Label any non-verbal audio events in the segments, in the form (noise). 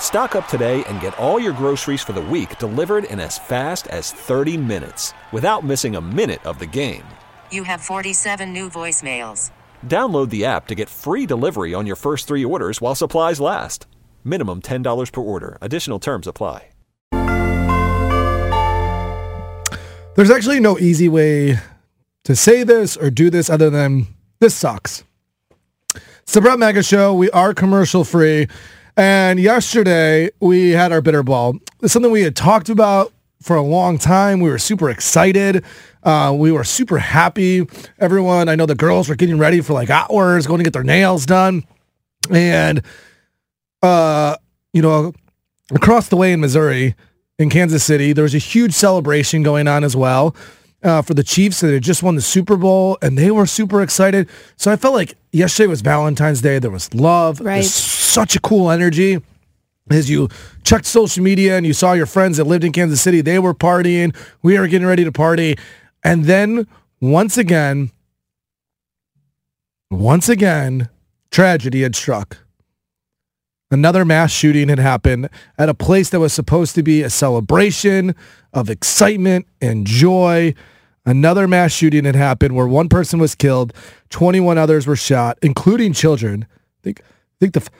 Stock up today and get all your groceries for the week delivered in as fast as 30 minutes without missing a minute of the game. You have 47 new voicemails. Download the app to get free delivery on your first three orders while supplies last. Minimum $10 per order. Additional terms apply. There's actually no easy way to say this or do this other than this sucks. It's the Brett Mega Show. We are commercial free. And yesterday we had our bitter ball. It's something we had talked about for a long time. We were super excited. Uh, we were super happy. Everyone, I know the girls were getting ready for like hours, going to get their nails done. And, uh, you know, across the way in Missouri, in Kansas City, there was a huge celebration going on as well uh, for the Chiefs that had just won the Super Bowl, and they were super excited. So I felt like yesterday was Valentine's Day. There was love. Right. There's such a cool energy. As you checked social media and you saw your friends that lived in Kansas City, they were partying. We were getting ready to party. And then once again, once again, tragedy had struck. Another mass shooting had happened at a place that was supposed to be a celebration of excitement and joy. Another mass shooting had happened where one person was killed, 21 others were shot, including children. I think, I think the f-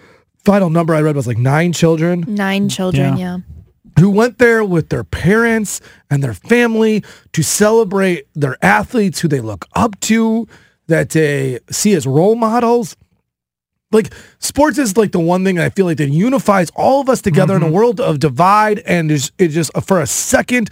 final number I read was like nine children Nine children, yeah. who went there with their parents and their family to celebrate their athletes who they look up to, that they see as role models. Like sports is like the one thing I feel like that unifies all of us together in a mm-hmm. world of divide and is it just for a second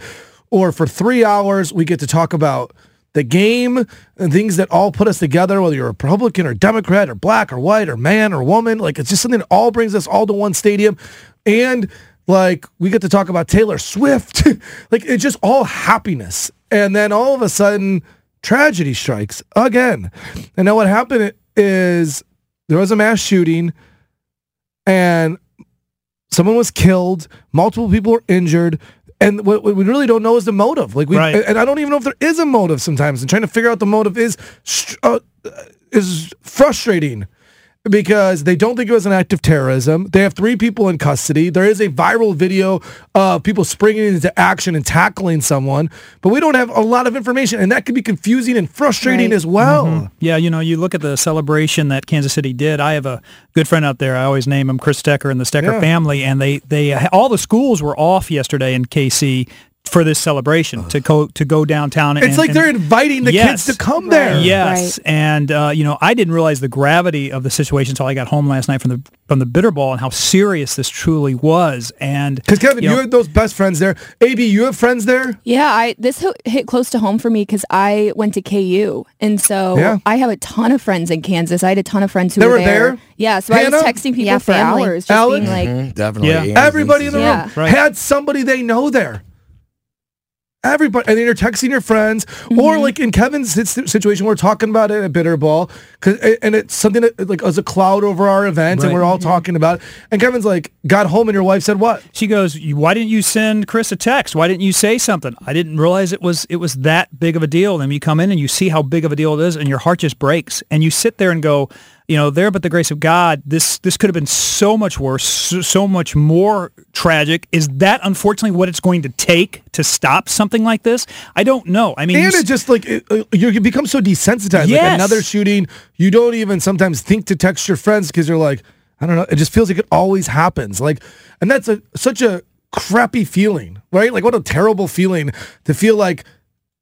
or for three hours we get to talk about the game and things that all put us together, whether you're Republican or Democrat or black or white or man or woman. Like it's just something that all brings us all to one stadium. And like we get to talk about Taylor Swift. (laughs) like it's just all happiness. And then all of a sudden tragedy strikes again. And now what happened is there was a mass shooting and someone was killed, multiple people were injured. And what, we really don't know is the motive. Like we, Right. and I don't even know if there is a motive sometimes. And trying to figure out the motive is uh, is frustrating because they don't think it was an act of terrorism. They have three people in custody. There is a viral video of people springing into action and tackling someone, but we don't have a lot of information, and that could be confusing and frustrating Right. as well. Mm-hmm. Yeah, you know, you look at the celebration that Kansas City did. I have a good friend out there. I always name him Chris Stecker and the Stecker Yeah. family, and they they all the schools were off yesterday in KC for this celebration to go to go downtown. It's and- like and- they're inviting the Yes. kids to come there. Yes, and uh, you know, I didn't realize the gravity of the situation until I got home last night from the from the bitter ball and how serious this truly was. And Because Kevin, you, know, had those best friends there. AB, you have friends there. Yeah, I this hit- hit close to home for me because I went to KU, and so Yeah. I have a ton of friends in Kansas. I had a ton of friends who They were, were there? Yeah, so I was texting people Yeah, for family. hours, just Alex? being like, Mhm, definitely. Yeah. Everybody in the nieces. room Yeah. Right. had somebody they know there. Everybody, and then you're texting your friends, Mm-hmm. or like in Kevin's situation, we're talking about it at Bitter Ball, cause, and it's something that like as a cloud over our event, and we're all talking about. it. And Kevin's like, got home, and your wife said what? She goes, "Why didn't you send Chris a text? Why didn't you say something? I didn't realize it was it was that big of a deal." And then you come in and you see how big of a deal it is, and your heart just breaks. And you sit there and go, "You know, there, but the grace of God, this this could have been so much worse, so, so much more tragic. Is that unfortunately what it's going to take to stop something like this? I don't know. I mean, you And it just like it, uh, you become so desensitized. Like another shooting, you don't even sometimes think to text your friends because you're like, I don't know. It just feels like it always happens. Like, and that's a such a crappy feeling, right? Like, what a terrible feeling to feel like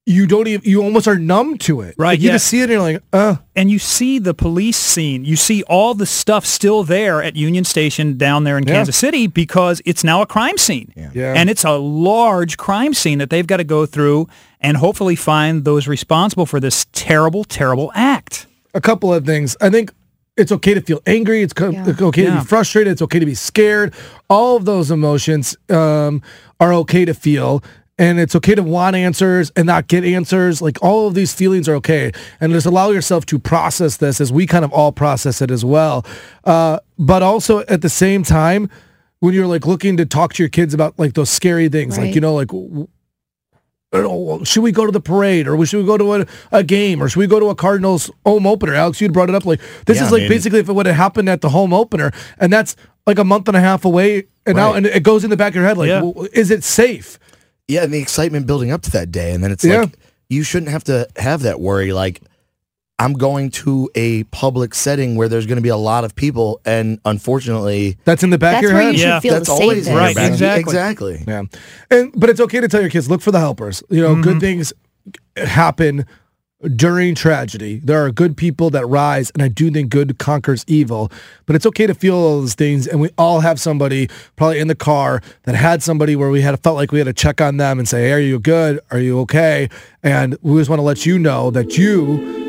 you don't even you almost are numb to it. Right, Like, you yeah. just see it and you're like, uh and you see the police scene. You see all the stuff still there at Union Station down there in Yeah. Kansas City because it's now a crime scene. Yeah. And it's a large crime scene that they've got to go through and hopefully find those responsible for this terrible, terrible act. a couple of things. I think it's okay to feel angry. It's, co- Yeah. it's okay to be frustrated. It's okay to be scared. All of those emotions um, are okay to feel. And it's okay to want answers and not get answers. Like all of these feelings are okay. And just allow yourself to process this as we kind of all process it as well. Uh, but also at the same time, when you're like looking to talk to your kids about like those scary things, like, you know, like should we go to the parade or should we go to a, a game or should we go to a Cardinals home opener? Alex, you brought it up. Like this Yeah, is I like mean- basically if it would have happened at the home opener, and that's like a month and a half away, and now and it goes in the back of your head. Like, Yeah. well, is it safe? Yeah, and the excitement building up to that day, and then it's Yeah. like you shouldn't have to have that worry. Like I'm going to a public setting where there's going to be a lot of people, and unfortunately, That's in the back of your head. you Yeah. feel that's the always in Right, back. exactly. exactly. Yeah, and but it's okay to tell your kids look for the helpers. You know, Mm-hmm. good things happen during tragedy. There are good people that rise, and I do think good conquers evil. But it's okay to feel all those things, and we all have somebody probably in the car that had somebody where we had felt like we had to check on them and say, hey, "Are you good? Are you okay?" And we just want to let you know that you.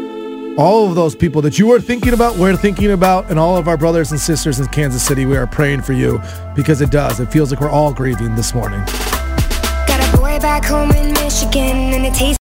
All of those people that you were thinking about, we're thinking about, and all of our brothers and sisters in Kansas City, we are praying for you because it does. It feels like we're all grieving this morning. Got a boy back home in Michigan, and it tastes.